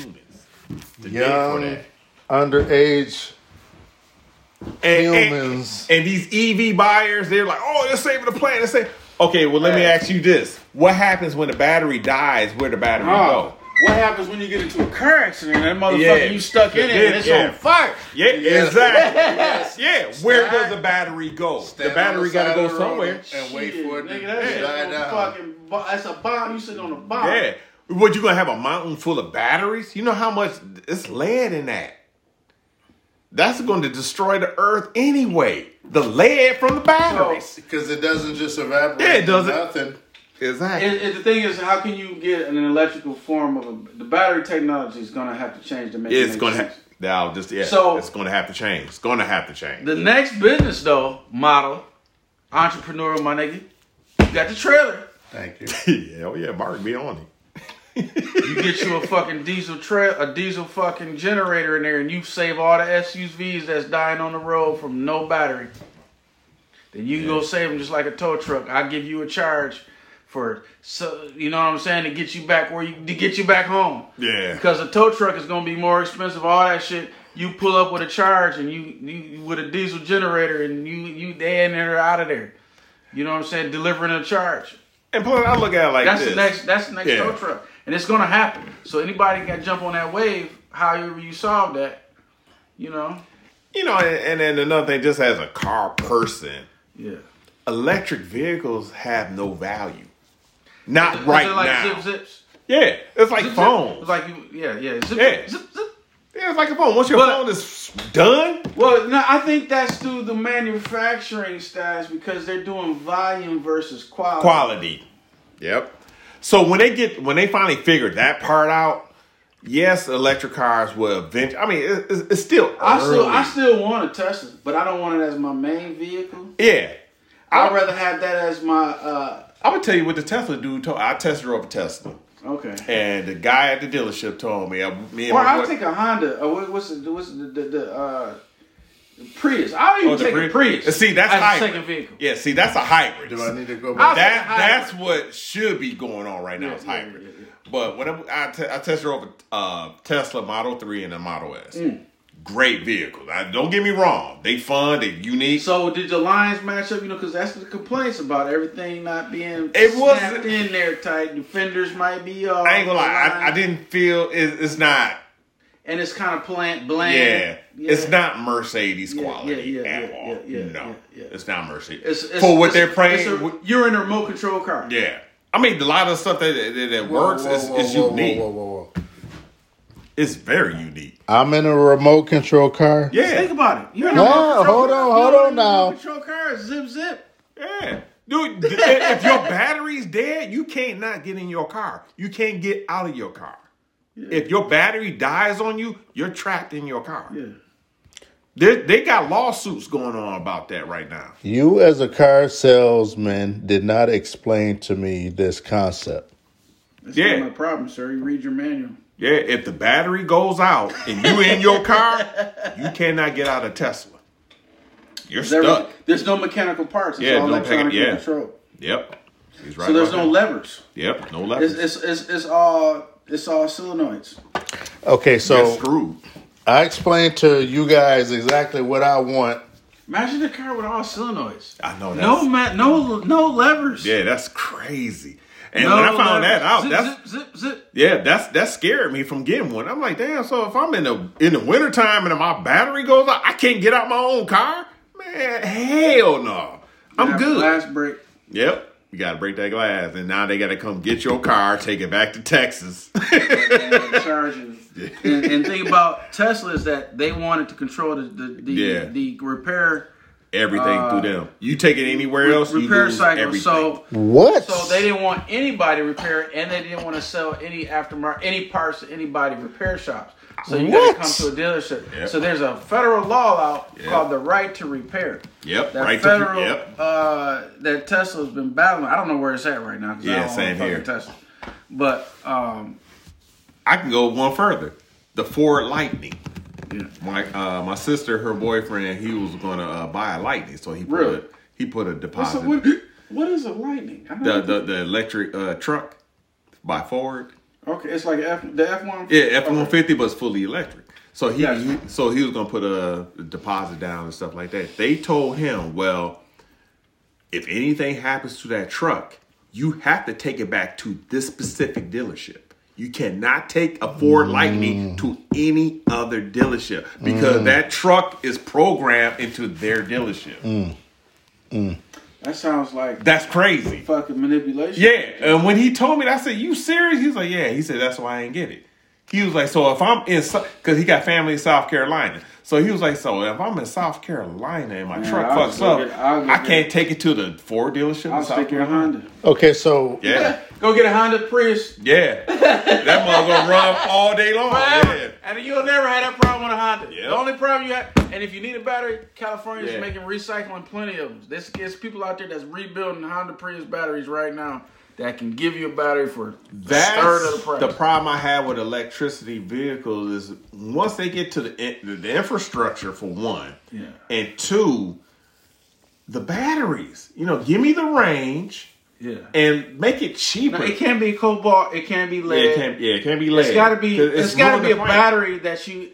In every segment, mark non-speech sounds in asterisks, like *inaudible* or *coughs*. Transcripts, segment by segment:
humans. today Young, underage And, and, humans. and these EV buyers, they're like, oh, they're saving the planet. They say, okay, well, let me ask you this: What happens when the battery dies? Where the battery Oh, go? what happens when you get into a car accident? and That motherfucker, Yeah. you stuck in it and it's Yeah. on fire. Yeah, exactly. *laughs* yes. yeah, where Stand- does the battery go? Stand the battery got to go of the road somewhere. and wait for it to nigga, that shit die down. Fucking, bo- that's a bomb. You sitting on a bomb. Yeah. What you gonna have a mountain full of batteries? You know how much it's lead in that. That's going to destroy the earth anyway. The lead from the batteries. Because it doesn't just evaporate. Yeah, it doesn't. Nothing. exactly. And, and the thing is, how can you get an electrical form of a, the battery technology is going to have to change to make it it's make going to. sense. Ha- now, just yeah. So- it's going to have to change. It's going to have to change. The next business though, model, entrepreneur, my nigga, you got the trailer. Thank you. *laughs* yeah, oh yeah, Mark, be on it. You get you a fucking diesel trail, a diesel fucking generator in there, and you save all the SUVs that's dying on the road from no battery. Then you can go save them just like a tow truck. I give you a charge for so you know what I'm saying to get you back where you to get you back home. Yeah. Because a tow truck is gonna be more expensive. All that shit. You pull up with a charge and you, you with a diesel generator and you you they in there out of there. You know what I'm saying? Delivering a charge. And plus, I look at it like That's this. the next. That's the next Yeah. tow truck, and it's gonna happen. So anybody can jump on that wave. However you solve that, you know. You know, and, and then another thing, just as a car person, Yeah. electric vehicles have no value. Not Is right it like now. Zip zips. Yeah, it's like Zip, zip. phones. It's like you. Yeah, yeah. Zip, Yeah. zip, zip. yeah, it's like a phone. Once your But- phone is done, Well, no, I think that's through the manufacturing stats because they're doing volume versus quality. quality. Yep. So when they get when they finally figure that part out, yes, electric cars will eventually. I mean, it's, it's still I still. I still want a Tesla, but I don't want it as my main vehicle. yeah. I'd I, rather have that as my. uh I would tell you what the Tesla dude told. I test drove a Tesla, Okay. and the guy at the dealership told me. I, me and Or my I'll take a Honda. Or what's the what's the the, the uh, Prius? I'll even Oh, the take Prius? a Prius. See, that's as a hybrid. second vehicle. Yeah, see, that's a hybrid. Do I need to go I'll back? that that's what should be going on right now. Yeah, is hybrid. yeah, yeah. But when I, I, te- I test drove a uh, Tesla Model Three and a Model S, Mm. great vehicles. I, don't get me wrong; they fun, they unique. So did the lines match up? You know, because that's the complaints about everything not being It wasn't- in there tight. The fenders might be off. I ain't gonna lie, I, I didn't feel it, it's not. And it's kind of bland. bland. Yeah, Yeah. it's not Mercedes quality yeah, yeah, at yeah, all. yeah, yeah, no, yeah, yeah. it's not Mercedes. It's, it's, For what it's- they're praying, it's a- you're in a remote control car. yeah. I mean, a lot of stuff that that, that Whoa, works whoa, is, whoa, is whoa, unique. Whoa, whoa, whoa, whoa. It's very unique. I'm in a remote control car. Yeah, Think about it. You're in a No, remote control hold car. on, hold You're on in a remote now. Control car. Zip zip. Yeah. Dude, if your battery's dead, you can't not get in your car. You can't get out of your car. If your battery dies on you, you're trapped in your car. Yeah. They, they got lawsuits going on about that right now. You, as a car salesman, did not explain to me this concept. That's Yeah. not my problem, sir. You read your manual. Yeah, if the battery goes out and you in your car, *laughs* you cannot get out of Tesla. You're There- stuck. there's no mechanical parts. It's Yeah, all no electronically mechanic- yeah. controlled. Yep. He's right So there's no that. levers. Yep, no It's, levers. it's, it's, it's all it's all solenoids. Okay, so screwed. I explained to you guys exactly what I want. Imagine a car with all solenoids. I know No that's ma- no no levers. yeah, that's crazy. And No when I found levers. that out, zip, that's zip zip zip. Yeah, that's that scared me from getting one. I'm like, damn. So if I'm in the in the wintertime and my battery goes out, I can't get out my own car. Man, hell no. I'm good. Last break. Yep. You got to break that glass, and now they got to come get your car, take it back to Texas. *laughs* and charges. And, and think about Tesla is that they wanted to control the the, the, Yeah. the repair everything Uh, through them. You take it anywhere else, you repair lose cycle. everything. So What? so they didn't want anybody to repair it, and they didn't want to sell any aftermarket any parts to anybody repair shops. So you gotta come to a dealership. Yep. So there's a federal law out Yep. called the right to repair. yep, That right federal, to yep. uh, that Tesla's been battling. I don't know where it's at right now. 'cause I Yeah, don't same here. Tesla. But um, I can go one further. The Ford Lightning. yeah. My uh, my sister, her boyfriend, he was going to uh, buy a Lightning, so he put Really? a, he put a So deposit. what, what is a lightning? I don't the the, the electric uh, truck by Ford. Okay, it's like F the F one. Yeah, F one fifty, but it's fully electric. So he, Yes. he- so he was gonna put a deposit down and stuff like that. They told him, well, if anything happens to that truck, you have to take it back to this specific dealership. You cannot take a Ford Lightning mm. to any other dealership because mm. that truck is programmed into their dealership. Mm. That sounds like That's crazy. fucking manipulation. Yeah, and when he told me, that, I said, "You serious?" He was like, "Yeah." He said, "That's why I ain't get it." He was like, "So if I'm in, because he got family in South Carolina, so he was like, so if I'm in South Carolina and my Man, truck fucks up, get- I'll go I get- can't take it to the Ford dealership I'll in South stick with a Carolina." Honda. Okay, so Yeah, Go get a Honda Prius. yeah, that mother gonna run all day long. Yeah. And you'll never have that problem with a Honda. Yep. The only problem you have, and if you need a battery, California's Yeah. making recycling plenty of them. There's, there's people out there that's rebuilding Honda Prius batteries right now that can give you a battery for a That's third of the price. the problem I have with electricity vehicles is once they get to the the infrastructure for one, Yeah. and two, the batteries. You know, give me the range yeah. and make it cheaper. No, it can't be cobalt. It can't be yeah, lead. it can't. Yeah, it can't be lead. It's got to be. 'Cause it's got to be a plant. battery that you.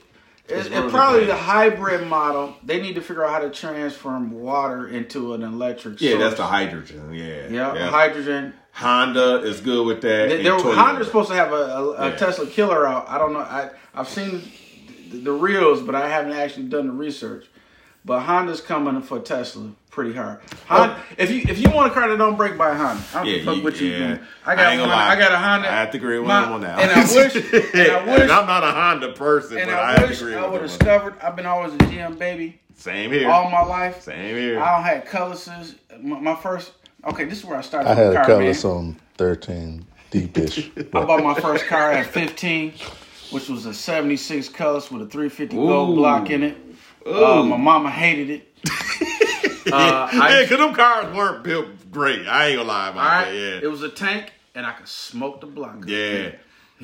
It's, it's probably plant. the hybrid model. They need to figure out how to transform water into an electric. Yeah, source. that's the hydrogen. Yeah, Yeah, hydrogen. Honda is good with that. They, they, Honda's supposed to have a, a, a Yeah. Tesla killer out. I don't know. I I've seen the, the reels, but I haven't actually done the research. But Honda's coming for Tesla pretty hard. Honda, if you if you want a car that don't break by Honda, I don't Yeah, a fuck you- what you yeah. do. I I got ain't one. gonna lie. I got a Honda. I have to agree with My- him on that. And I wish. and I wish. *laughs* And I'm not a Honda person, and but I, I, have wish to agree I with would have discovered. I've been always a GM baby Same here. all my life. Same here. I don't had colorless. My, my first. Okay, this is where I started. I had car, colors man. on thirteen deepish. *laughs* I bought my first car at 15, which was a 76 Colors with a 350 gold block in it. Uh, my mama hated it. *laughs* uh, yeah, because them cars weren't built great. I ain't gonna lie about right, that. it was a tank, and I could smoke the block. Yeah.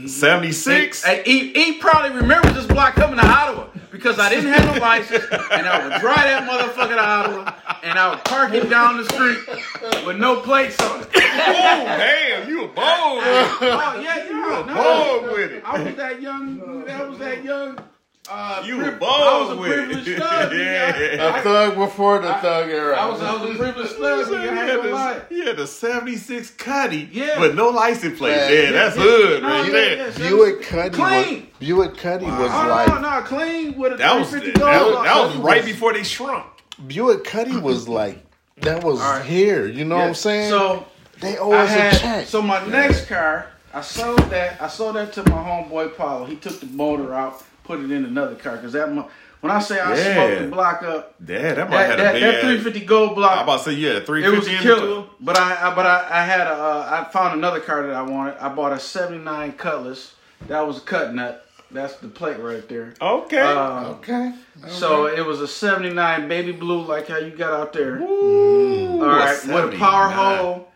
76. Hey, he, he probably remembers this block coming to Ottawa because I didn't have no license, and I would drive that motherfucker to Ottawa, and I would park it down the street with no plates on it. oh, damn, you a bold. Oh yeah, yeah. No, bold with it. I was that young. I was that young. Uh, You pri- were bold I was a with privileged it. thug. *laughs* Yeah. a thug before the thug era. I was, I was a privileged thug. He *laughs* nigga, I had, ain't gonna he had the 76 Cuddy Yeah. with no license plate. Man, Yeah, yeah, that's yeah. hood No, right yeah, there. yeah. Buick Cuddy was Buick Cuddy was Oh, like no, no, clean with a That was, that, 350 that was right was- before they shrunk. Buick Cuddy was like that was All right. here. You know what I'm saying? So they owe I us had a check. so my next car, I sold that. I sold that to my homeboy Paulo. He took the motor out, put it in another car because that. mo- When I say I Yeah. smoked the block up, Yeah, that might that, have that, a big that 350 gold block. I'm about to say, yeah, 350. It was a in killer. But I, I but I, I had a uh, I found another car that I wanted. I bought a '79 Cutlass. That was a cut nut. That's the plate right there. Okay. Uh, okay. So it was a '79 baby blue, like how you got out there. Ooh, All right, a with a power hole,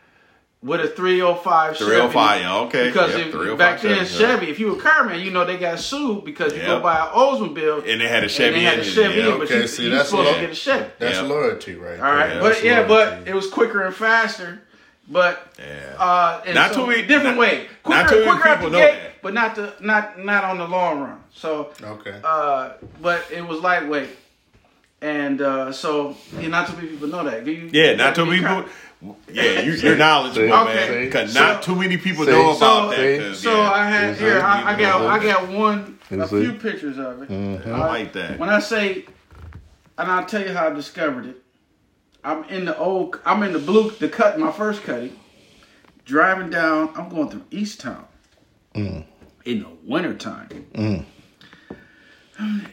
with a 305 Chevy. 305, yeah, okay. Because Yep, if, 305 back then Chevy, yeah. If you were car you know they got sued because you go buy an Oldsmobile And they had a and Chevy they had a Chevy, yeah, in, but okay, you, see, you that's supposed what- to get a Chevy. That's Yeah. loyalty right All right, there. but yeah, but it was quicker and faster, but Yeah. uh, in Not some too many- different not- way. Quicker, not too many people know gate, that. but not the not not on the long run. So, okay. uh, but it was lightweight, and uh, so yeah, not too many people know that. You- Yeah, not too many people. Yeah, you, you're knowledgeable, See? man. Okay. Because See? not too many people See? know about So- that. So yeah, I had Is here. it? I, I got I got one a few pictures of it. Mhm. I like that. When I say, and I'll tell you how I discovered it. I'm in the old. I'm in the blue. The cut. My first cutting. Driving down. I'm going through Eastown. Mm. In the wintertime.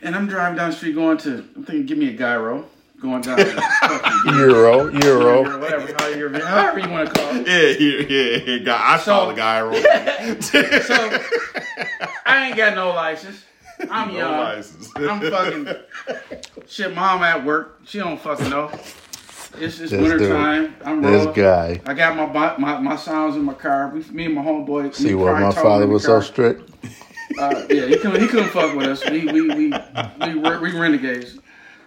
And I'm driving down the street going to. I'm thinking, give me a gyro. Going down. fucking *laughs* Euro, Euro. Euro, whatever, however, however you want to call it. *laughs* Yeah, yeah, yeah, yeah. God, I saw the guy wrong. *laughs* So I ain't got no license. I'm no young. license. I'm fucking shit. Mom at work. She don't fucking know. It's it's This winter dude. time. I'm This rolling. guy. I got my, bu- my my sounds in my car. We, me and my homeboy. See why my father was so strict? Uh, yeah, he couldn't he couldn't fuck with us. We we we we, we, we renegades.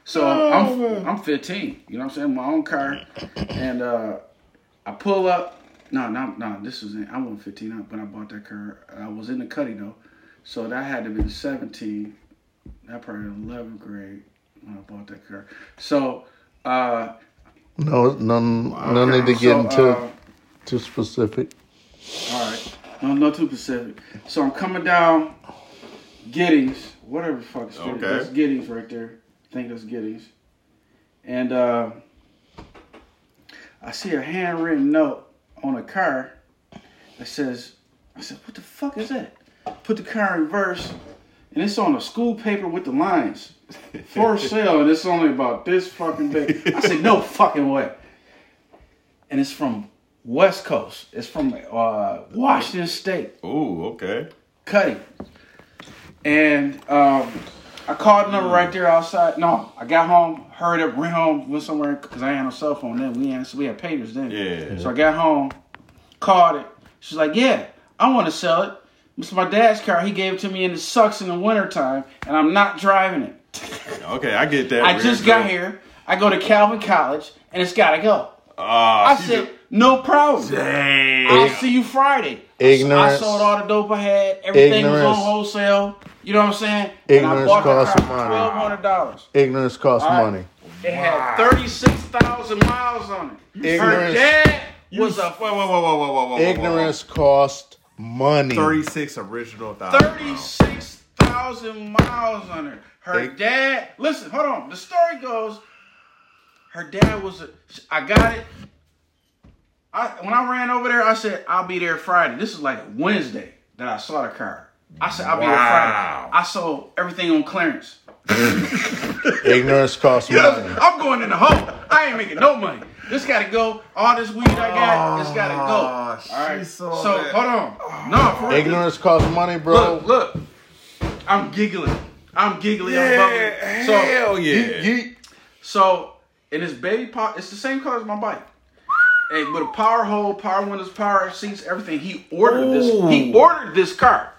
So Oh, I'm I'm 15. You know what I'm saying? My own car, and uh, I pull up No, no, no. This was in, I wasn't 15 when I bought that car. I was in the cutty though, so that had to be 17. That probably 11th grade when I bought that car. So, uh, No, none, no need to get so, into uh, too specific. all right, no, no too specific. So I'm coming down Giddings, whatever the fuck street. Okay. That's Giddings right there. I think that's Giddings. And uh, I see a handwritten note on a car that says, I said, what the fuck is that? Put the car in reverse, and it's on a school paper with the lines. *laughs* For sale, and it's only about this fucking big. I said, no fucking way. And it's from West Coast. It's from uh, Washington State. Ooh, okay. Cuddy. And um, I called the number right there outside. No, I got home, hurried up, ran home, went somewhere because I had no cell phone then. We had we had pagers then. Yeah. So I got home, called it. She's like, "Yeah, I want to sell it. It's my dad's car. He gave it to me, and it sucks in the wintertime, and I'm not driving it. *laughs* Okay, I get that. I just good. got here. I go to Calvin College, and it's got to go." Ah, I said, just- "No problem." Dang. I'll see you Friday. Ignorance. I sold all the dope I had. Everything was on wholesale. You know what I'm saying? Ignorance and I bought the costs money. Twelve hundred dollars. Ignorance costs All right. money. It had thirty six thousand miles on it. Her Ignorance- dad You was a whoa, whoa, whoa, whoa, whoa, whoa, whoa, whoa. Ignorance costs money. 36 original thousand. thirty six thousand miles on it. Her Ig- dad. Listen, hold on. The story goes. Her dad was. A, I got it. I when I ran over there, I said I'll be there Friday. This is like Wednesday that I saw the car. I said I'll be there Wow. Friday. I sold everything on clearance. *laughs* Ignorance costs money. I'm going in the hole. I ain't making no money. This gotta go. All this weed I got, it's gotta go. Oh, All right. she So hold on. No, for real. Ignorance costs money, bro. Look, look. I'm giggling. I'm giggling. I'm So, hell yeah. Yeet, yeet. so in this baby pot, it's the same color as my bike. Hey, with a power hole, power windows, power seats, everything. He ordered this. He ordered this car.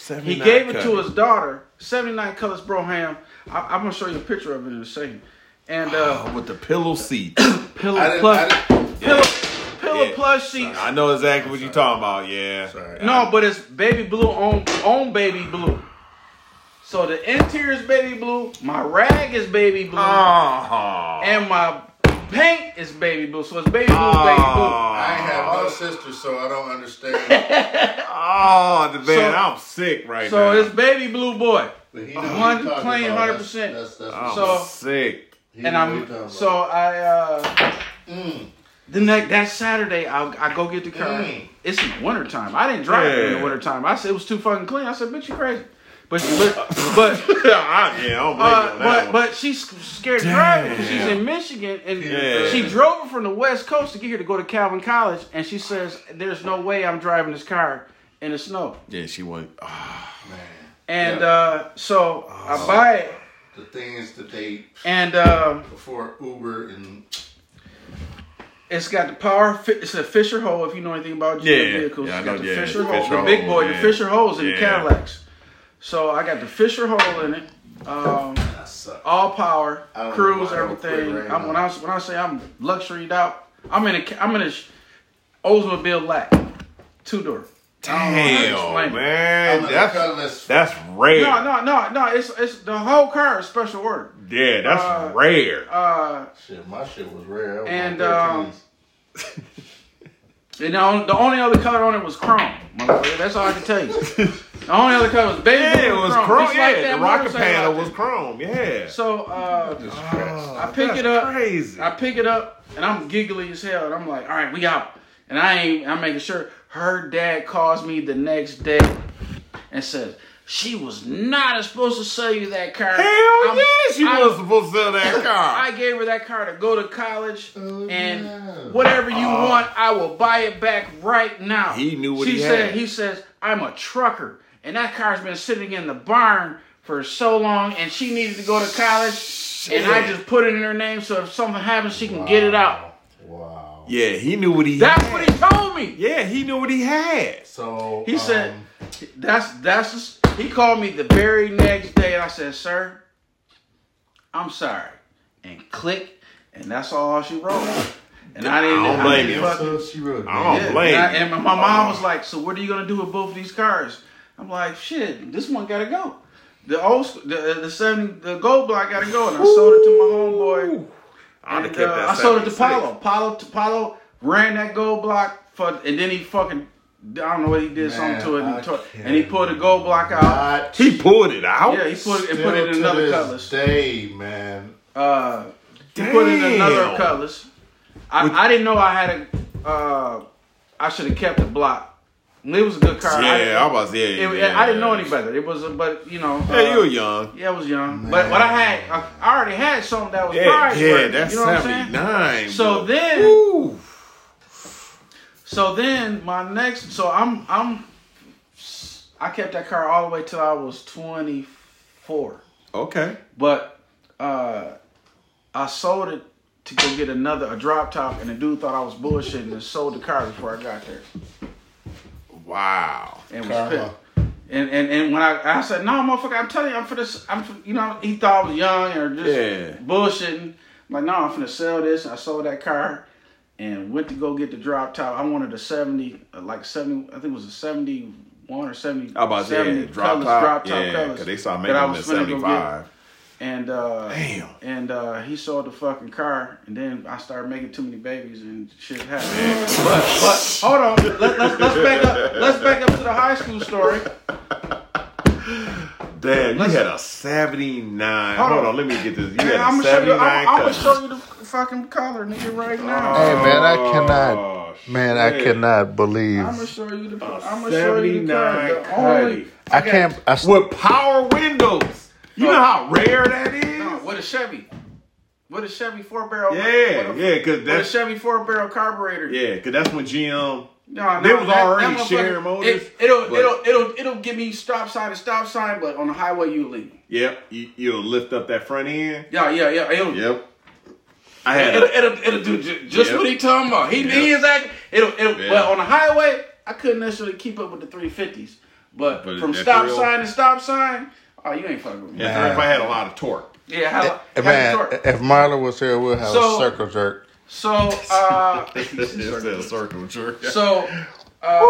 He 79 gave it cut. to his daughter. 79 colors Brougham. I, I'm gonna show you a picture of it in a second. And uh, Oh, with the pillow seat. *coughs* pillow I plus I pillow pillow Yeah. plush seats. I know exactly what you're talking about. Yeah. Sorry. No, but it's baby blue on on baby blue. So the interior is baby blue. My rag is baby blue, Oh. and my paint is baby blue. So it's baby blue, baby blue. I ain't have no sister, so I don't understand. *laughs* Oh, the man, So- I'm sick right blue. So now. it's baby blue boy. But One clean, 100%. That's, that's, so- sick. he And know what he talking I'm so I uh Mm. the next that Saturday I I go get the car. Mm. It's in the wintertime. I didn't drive it in the winter time. I said it was too fucking clean. I said, bitch, you crazy. But but but *laughs* I, yeah, I don't Uh, on but but she's scared to drive because she's in Michigan and Yeah. she drove it from the West Coast to get here to go to Calvin College and she says there's no way I'm driving this car in the snow yeah, she went. Oh, man. and Yeah. uh, so I buy it the things that they and uh, before Uber and it's got the power. It's a Fisher hole if you know anything about GM Yeah. vehicles. Yeah, I it's got know, the yeah, Fisher the hole, Fisher the big hole, boy, the. Fisher holes in the Yeah. Cadillacs. So I got the Fisher hole in it. Um, all power, I cruise, know why I don't quit everything. right I'm, when I when I say I'm luxuried out, I'm in a I'm in a Oldsmobile Lac, two door. damn, man, I'm in a that's that's rare. No, no, no, no. It's it's the whole car is special order. Yeah, that's Uh, rare. Uh, Shit, my shit was rare. Was And, on um, 13s. *laughs* and the, the only other color on it was chrome. That's all I can tell you. *laughs* The only other color was baby yeah, blue it was chrome. chrome. Just Yeah, like the rocker panel was chrome. Yeah. So uh, Oh, I pick it up. Crazy. I pick it up and I'm giggly as hell. And I'm like, all right, we out. And I ain't, I'm making sure her dad calls me the next day and says, she was not supposed to sell you that car. Hell I'm- yeah, she I'm- was supposed to sell that car. *laughs* I gave her that car to go to college, Oh, and yeah. whatever you want, I will buy it back right now. He knew what she he said. had. He says, "I'm a trucker, and that car's been sitting in the barn for so long, and she needed to go to college, and I just put it in her name, so if something happens, she can get it out." Wow. yeah, he knew what he had. That's had. what he told me. Yeah, he knew what he had. So He said, um, "That's that's." he called me the very next day, and I said, "Sir, I'm sorry," and click, and that's all she wrote. and I didn't. I don't blame didn't you. So she wrote. I don't yeah, blame and, I- and my, my mom was like, "So what are you gonna do with both of these cars?" I'm like, "Shit, this one gotta go. The old, sc- the the seventy, the gold block gotta go." And I sold it to my homeboy. I'd And, kept uh, that I sold it to 76. Paulo. Paulo, Paulo ran that gold block for, and then he fucking, I don't know what he did something to it, and, he tore- can't and he pulled the gold block out. Not He pulled it out. Yeah, he put it and put it in to another this colors. Day, man. Uh, he put it in another colors. I, I didn't know I had a. Uh, I should have kept the block. It was a good car. Yeah, I was. Yeah, it- yeah. I didn't know any better. It was, a, but you know. Yeah, uh, you were young. Yeah, I was young, but what I had, I, I already had something that was Yeah, prize yeah, worthy, that's you know what I'm saying? seventy nine. So then, Ooh. so then my next, so I'm, I'm, I kept that car all the way till I was 24. Okay. But uh, I sold it to go get another a drop top, and the dude thought I was bullshitting and sold the car before I got there, Wow. and was Karma. And, and and when I I said no, motherfucker, I'm telling you, I'm for this. I'm for, you know he thought I was young or just Yeah. bullshitting. I'm like no, I'm finna sell this. I sold that car and went to go get the drop top. I wanted a seventy, uh, like seventy. I think it was a seventy one or seventy. I about to 70 say drop colors, top. drop top yeah, colors because they saw that making I them was at finna go seventy get. five. And uh, Damn. And uh, he sold the fucking car, and then I started making too many babies, and shit happened. But but hold on, Let, let's let's back up. Let's back up to the high school story. Damn, you Let's- had a seventy nine. Hold Hold, on. on. let me get this. You Man, had I'm a gonna show you. I'm, I'm gonna show you the fucking color, nigga, right now. Hey man, I Oh, cannot. Man, I cannot believe. I'm gonna show you the. I'm gonna show you the 79. The only, Cuddy. I can't. I, with power windows. You know how rare that is. No, with a Chevy. What a Chevy four barrel. Yeah, a, yeah, because With a Chevy four barrel carburetor. yeah, because that's when GM. No, They no, was that- already that sharing motors, It, it'll, but- it'll, it'll, it'll give me stop sign to stop sign, but on the highway you leave. Yep, you, you'll lift up that front end. Yeah, yeah, yeah. It'll, Yep. I had it'll, a, it'll, it'll do ju- just Yep. what he talking about. He, he is acting. It'll, it'll. Yeah. But on the highway, I couldn't necessarily keep up with the 350s. But, But from stop real- sign to stop sign, oh, you ain't fucking with me. Yeah. if I had a lot of torque. Yeah, how, how man, short. if Marlon was here, we'll have So- *laughs* a circle jerk. So, uh, It's a circle jerk. so, uh,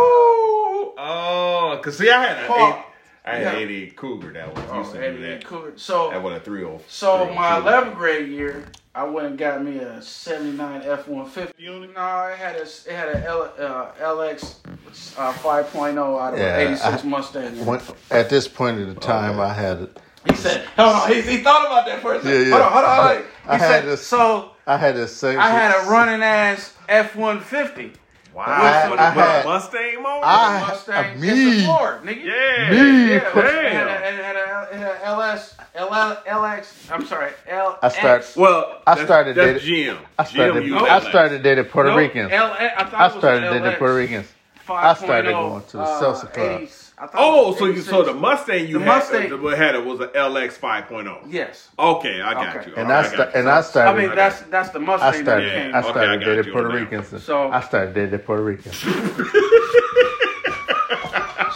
oh, cause see, I had an eight, I had Yeah. an eighty Cougar that was used oh, to do Eddie that. Cougar. So, That was a three oh. So my 11th grade year, I went and got me a '79 F-150 unit. No, it had a it had a L, uh, LX uh, 5.0 out of Yeah, an '86 I- Mustang. When, at this point in the time, I had it. he said, "Hold on." He, he thought about that for a second. Yeah, yeah. Hold on, hold on. Hold on. He I had said, this- "So I had a same. I had a running ass F-150 Wow, I- with I the had- Mustang motor. I- Mustang. me. It's a Ford, nigga. yeah, Me. Yeah, it had a, damn. it had a, it had a LS, LL, LX. I'm sorry, LX. I start- Well, I started That's dating- GM. I started. GM I started dating Puerto Nope, Ricans. L, I, thought I it was started dating LX. Puerto Ricans. 5.0, I started going to the uh, salsa club. 80s. I thought it Oh, was so you so the Mustang you The had Mustang- uh, had it was an LX 5.0. Yes. Okay, I got Okay. you. And All I, right, sta- got you. and I started. I started. mean, that's that's the I Mustang that started. came. I Okay, started I got dating Puerto. Ricans. So- I started dating Puerto Ricans. *laughs*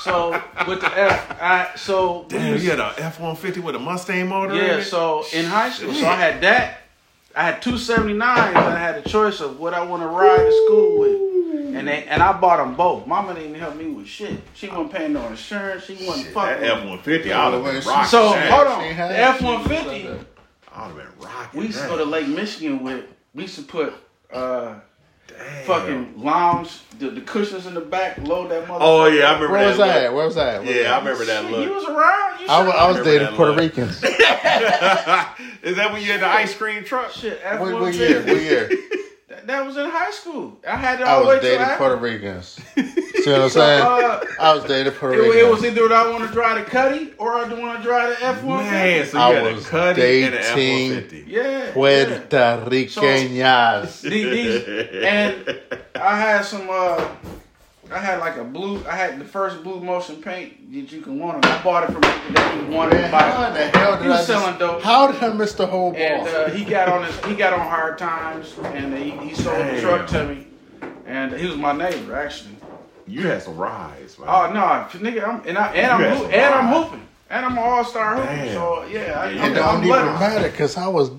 So with the F, I so Damn, was- you had a F one fifty with a Mustang motor. in yeah. it? So in high school, so I had that. I had two seventy nines, and I had a choice of what I want to ride to school with, and they and I bought them both. Mama didn't even help me with shit. She wasn't paying no insurance. She wasn't that fucking. F one fifty, I would have been So, rocking. So that. hold on, the F she one said fifty. that. I would have been rocking. We used to go to Lake Michigan with. We used to put uh, fucking lounge, the, the cushions in the back, load that motherfucker. Oh yeah, I remember up. Where was that. I look. at? Where was I at? Where was Yeah, I remember that Shit, look. You was around. You I was, I was dating Puerto look. Ricans. *laughs* Is that when you had the ice cream truck? Shit, What, what F-150. year? What year? *laughs* That, that was in high school. I had it I all the way was to dating. Puerto Ricans. *laughs* See what I'm saying? Uh, I was dating Puerto it, Ricans. it was either I want to drive the Cuddy or I want to drive the F one Man, so you I had a was Cuddy and an F one dating- Yeah, yeah. Puerto Ricanas. These, these, and I had some. uh I had like a blue. I had the first blue motion paint that you can want. I bought it from that he wanted to Man, how buy. in the hell did He was I selling just, dope. How did I miss the whole ball? And uh, he got on his, he got on hard times, and he, he sold the truck to me. And he was my neighbor actually. You had some rides, man. Oh no, nigga, I'm and I and You I'm had hoop, and I'm hooping, and I'm an all star hooper. So yeah, I, Yeah, you I'm, it had I'm don't even blessed. matter because I was,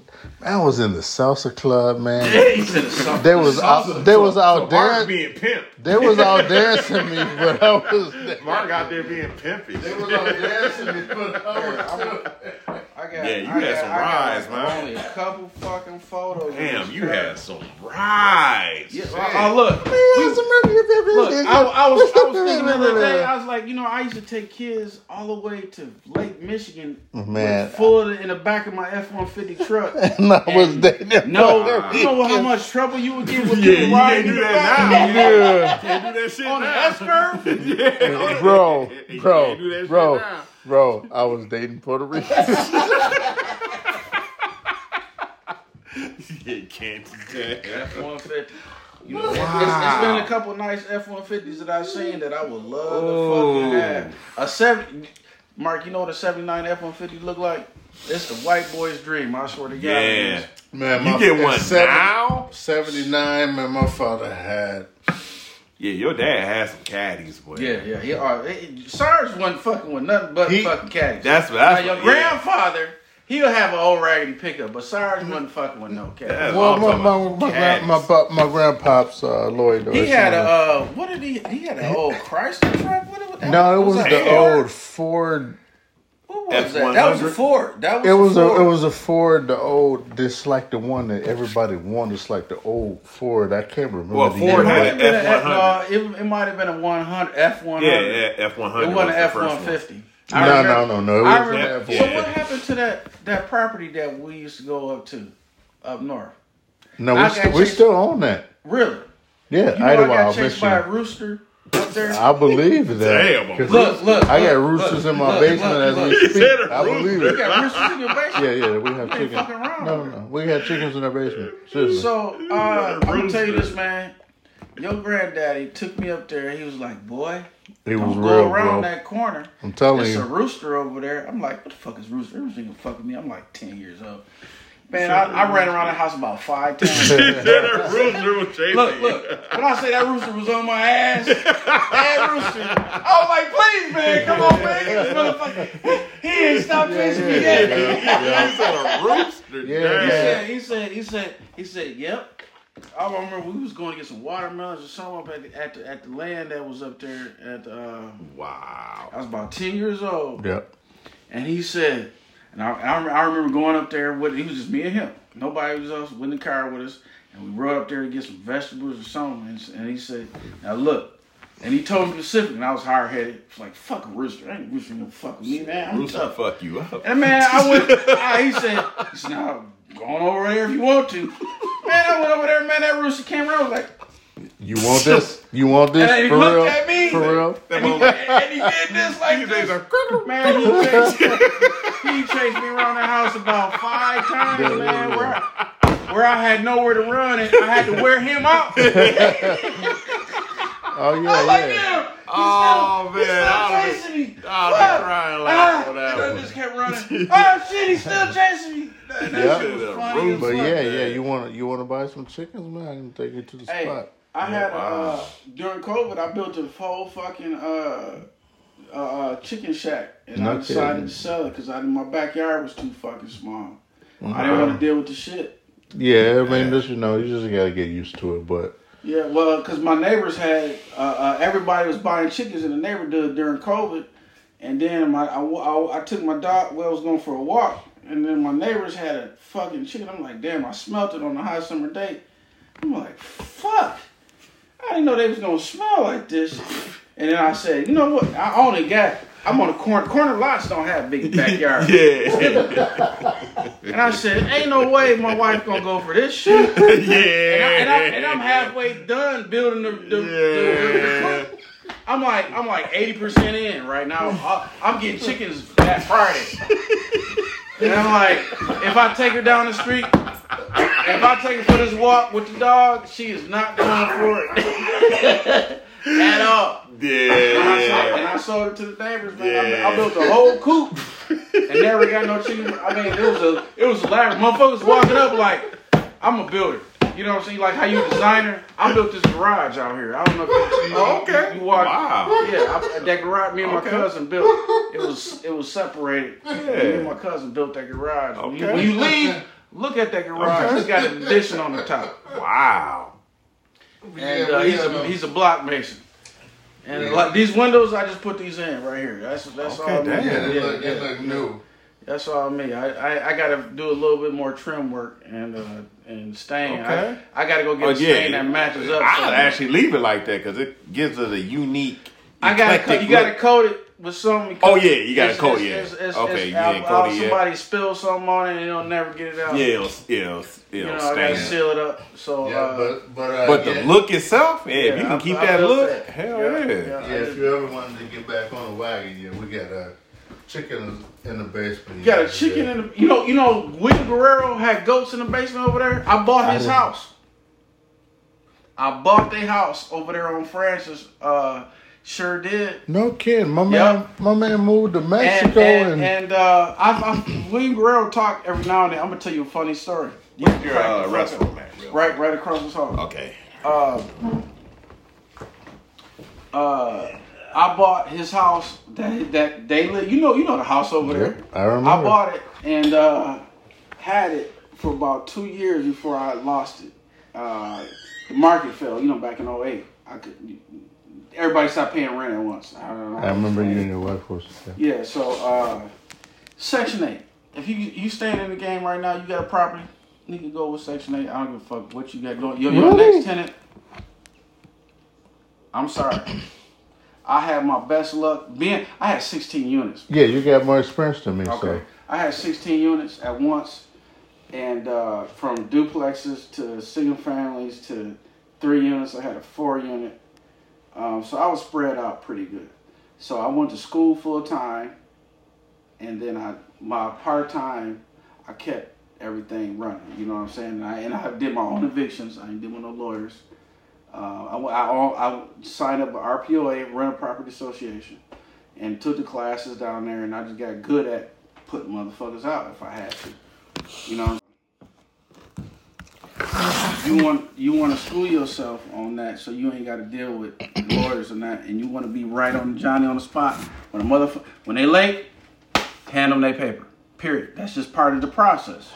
I was in the salsa club, man. He's in a salsa. They was out. They was out so Mark's there. being pimp. They was out dancing me, but I was. Mark out there being pimpy. They was out dancing me, but I was. *laughs* I got, Yeah, you I had got- some I got rides, man. Only a couple fucking photos. Damn, you crap. had some rides. Yeah, Shit. uh, look, Look, I, I was I was thinking the other day. I was like, you know, I used to take kids all the way to Lake Michigan, Man. with full in the back of my F one fifty truck. *laughs* And I was dating. No, you know how much trouble you would get with Yeah, people you riding can't do that now. Yeah. *laughs* Can't do that shit on the now. S curve. *laughs* yeah. Bro, You bro, can't do that shit bro, now. Bro. I was dating Puerto Rican. *laughs* You can't do that. F one fifty. You know, it's, it's been a couple nice F one fifties that I've seen that I would love to fucking have. A seven, Mark, you know what a seventy nine F one fifty look like? It's the white boy's dream. I swear to God. Yeah. is. Man, You get one seven- now? 79, man, my father had. Yeah, your dad had some caddies, boy. Yeah, yeah, yeah. Uh, it- Sarge wasn't fucking with nothing but He- fucking caddies. That's- what. that's your what- yeah. grandfather. He'll have an old raggedy pickup, but Sarge wasn't fucking with no caddies. Well, my my about. my, my, my grandpops uh, Lloyd. He had a uh, what did he? He had an old Chrysler truck. What was that? No, it was that the old Ford. What was that? That was a F100? Ford. That was It was a Ford. it was a Ford. The old. This like the one that everybody wanted. It's like the old Ford. I can't remember. Well, the Ford It might had have an been a- F100. No, it, it might have been a 100 F 100. Yeah, yeah, F one hundred. It wasn't F 150. No, no, no, no. It I was remember. an So what happened to that that property that we used to go up to, up north? No, we, I st- got we chased- still own that. Really? Yeah, You know I Idlewild, got chased by a rooster up there. I believe that. Damn. 'Cause Look, look, I got roosters look, in my look, basement look, as look. we He speak. said a I believe rooster. you it. got roosters in your *laughs* basement. Yeah, yeah, we have chickens. fucking around. No, no, no. We had chickens in our basement. Seriously. So uh, I'm gonna tell you this, man. Your granddaddy took me up there. He was like, "Boy, it was don't real, go around bro. that corner. I'm telling you. There's a rooster over there." I'm like, "What the fuck is rooster? Rooster ain't gonna fuck with me." I'm like 10 years old. Man, I, I ran around the house about five *laughs* times. that rooster was chasing Look, look. When I say that rooster was on my ass, that rooster. I was like, please, man, come on, man. This motherfucker, he ain't stopped chasing me yet. You *laughs* said a rooster. Yeah. He said, he said, he said, he said, yep. I remember we was going to get some watermelons or something up at the, at the, at the land that was up there at the, uh, Wow. I was about 10 years old. Yep. And he said, and I, I, I remember going up there with, he was just me and him. Nobody was else in the car with us. And we rode up there to get some vegetables or something. And, and he said, now look. And he told me specifically, and I was hard headed. It's like, fuck a rooster. I ain't rooster gonna fuck with me, man. I'm Rooster tough. fuck you up. And man, I went, *laughs* I, he said, he said, now go on over there if you want to. Man, I went over there, man, that rooster came around, I was like, You want this? You want this And he for looked real? at me. For real? and he, and he did this like this. Man, he chased, *laughs* he chased me around the house about five times, man, where I, where I had nowhere to run and I had to wear him out. *laughs* Oh yeah, I was like, yeah. yeah. Oh, He's man, still I'll be- chasing me. I'll be Fuck. crying Ah, laughing on that and I just kept running. *laughs* Oh shit, he's still chasing me. That, that Yeah. shit was funny. But fuck. yeah, yeah. You want to you want to buy some chickens, man? I can take you to the Hey, spot. I had Wow. uh during COVID, I built a whole fucking uh uh, uh chicken shack, and No I decided kidding. to sell it because I my backyard was too fucking small. I didn't want to deal with the shit. Yeah, I mean, just you know, you just gotta get used to it. But Yeah, well, because my neighbors had uh, uh, everybody was buying chickens in the neighborhood during COVID, and then my I, I, I took my dog. Well, I was going for a walk, and then my neighbors had a fucking chicken. I'm like, damn, I smelt it on a hot summer day. I'm like, fuck, I didn't know they was gonna smell like this. And then I said, you know what? I only got. I'm on a corner. Corner lots don't have big *laughs* backyards. Yeah. And I said, ain't no way my wife gonna go for this shit. And, *laughs* I, yeah. and, I, and I'm halfway done building the, the, the, the, Yeah. I'm like I'm like eighty percent in right now. I, I'm getting chickens that Friday, and I'm like, if I take her down the street, if I take her for this walk with the dog, she is not going for it *laughs* at all. And I, sold, and I sold it to the neighbors, man. I- Yeah. I, built a whole coop and never got no chicken. I mean, it was a it was a elaborate. Motherfuckers walking up like, I'm a builder. You know what I'm saying? Like how you a designer. I built this garage out here. I don't know if you, you, Oh, okay. you, you walk. Wow. Yeah, I, that garage. Me and my cousin built. It was it was separated. Yeah. Me and my cousin built that garage. When, you, Okay. when you leave, Look at that garage. Okay. It's got an addition on the top. Wow. And uh, he's a he's a block mason. And Yeah. like these windows, I just put these in right here. That's that's Okay, all me. damn. Yeah, Yeah, it look, yeah, it look new. That's all me. I, I, I got to do a little bit more trim work and uh, and stain. Okay. I, I got to go get Oh, a yeah. stain that matches up. I'd somewhere. actually leave it like that because it gives it a unique. I got to eclectic you got to look. coat it with something. Oh, yeah, you got a It's- coat, yeah. it's- it's- Okay, it's you ain't out- coat out- it yet. Somebody spill something on it and it'll never get it out. Yeah, it'll, it'll, it'll You know, I got to seal it up. So Yeah, uh, but but uh, But yeah, the look itself, yeah, if you I- can keep I that built look, that. hell Yeah, yeah. yeah. Yeah, if you ever wanted to get back on the wagon, yeah, we got a chicken in the basement. You got a chicken in the. You know, you know, William Guerrero had goats in the basement over there. I bought his didn't. house. I bought their house over there on Francis. Uh, sure did. No kidding, my man. My man moved to Mexico and, and, and uh, I, I, William Guerrero talk every now and then. I'm gonna tell you a funny story. You Your crack the uh, restaurant, man. real Right, right across the hall. Okay. Uh, uh, I bought his house that that they live. You know, you know the house over there. I remember. I bought it and uh, had it for about two years before I lost it. Uh, the market fell, you know, back in 08. I could, everybody stopped paying rent at once. I don't know. I remember you and your wife was there. Yeah, so uh, Section 8. If you you staying in the game right now, you got a property, you can go with Section 8. I don't give a fuck what you got going. Your, your Really? next tenant, I'm sorry. I had my best luck being, I had 16 units. Yeah, you got more experience than me, Okay. so I had 16 units at once, and uh, from duplexes to single families to three units, I had a four unit. Um, so I was spread out pretty good. So I went to school full time, and then I my part time, I kept everything running. You know what I'm saying? And I, and I did my own evictions. I didn't deal with no lawyers. Uh, I, I, I signed up with RPOA, Rental Property Association, and took the classes down there, and I just got good at putting motherfuckers out if I had to. You know. You want you want to school yourself on that, so you ain't got to deal with lawyers and that, and you want to be right on Johnny on the spot. When a motherfucker when they late, hand them their paper. Period. That's just part of the process.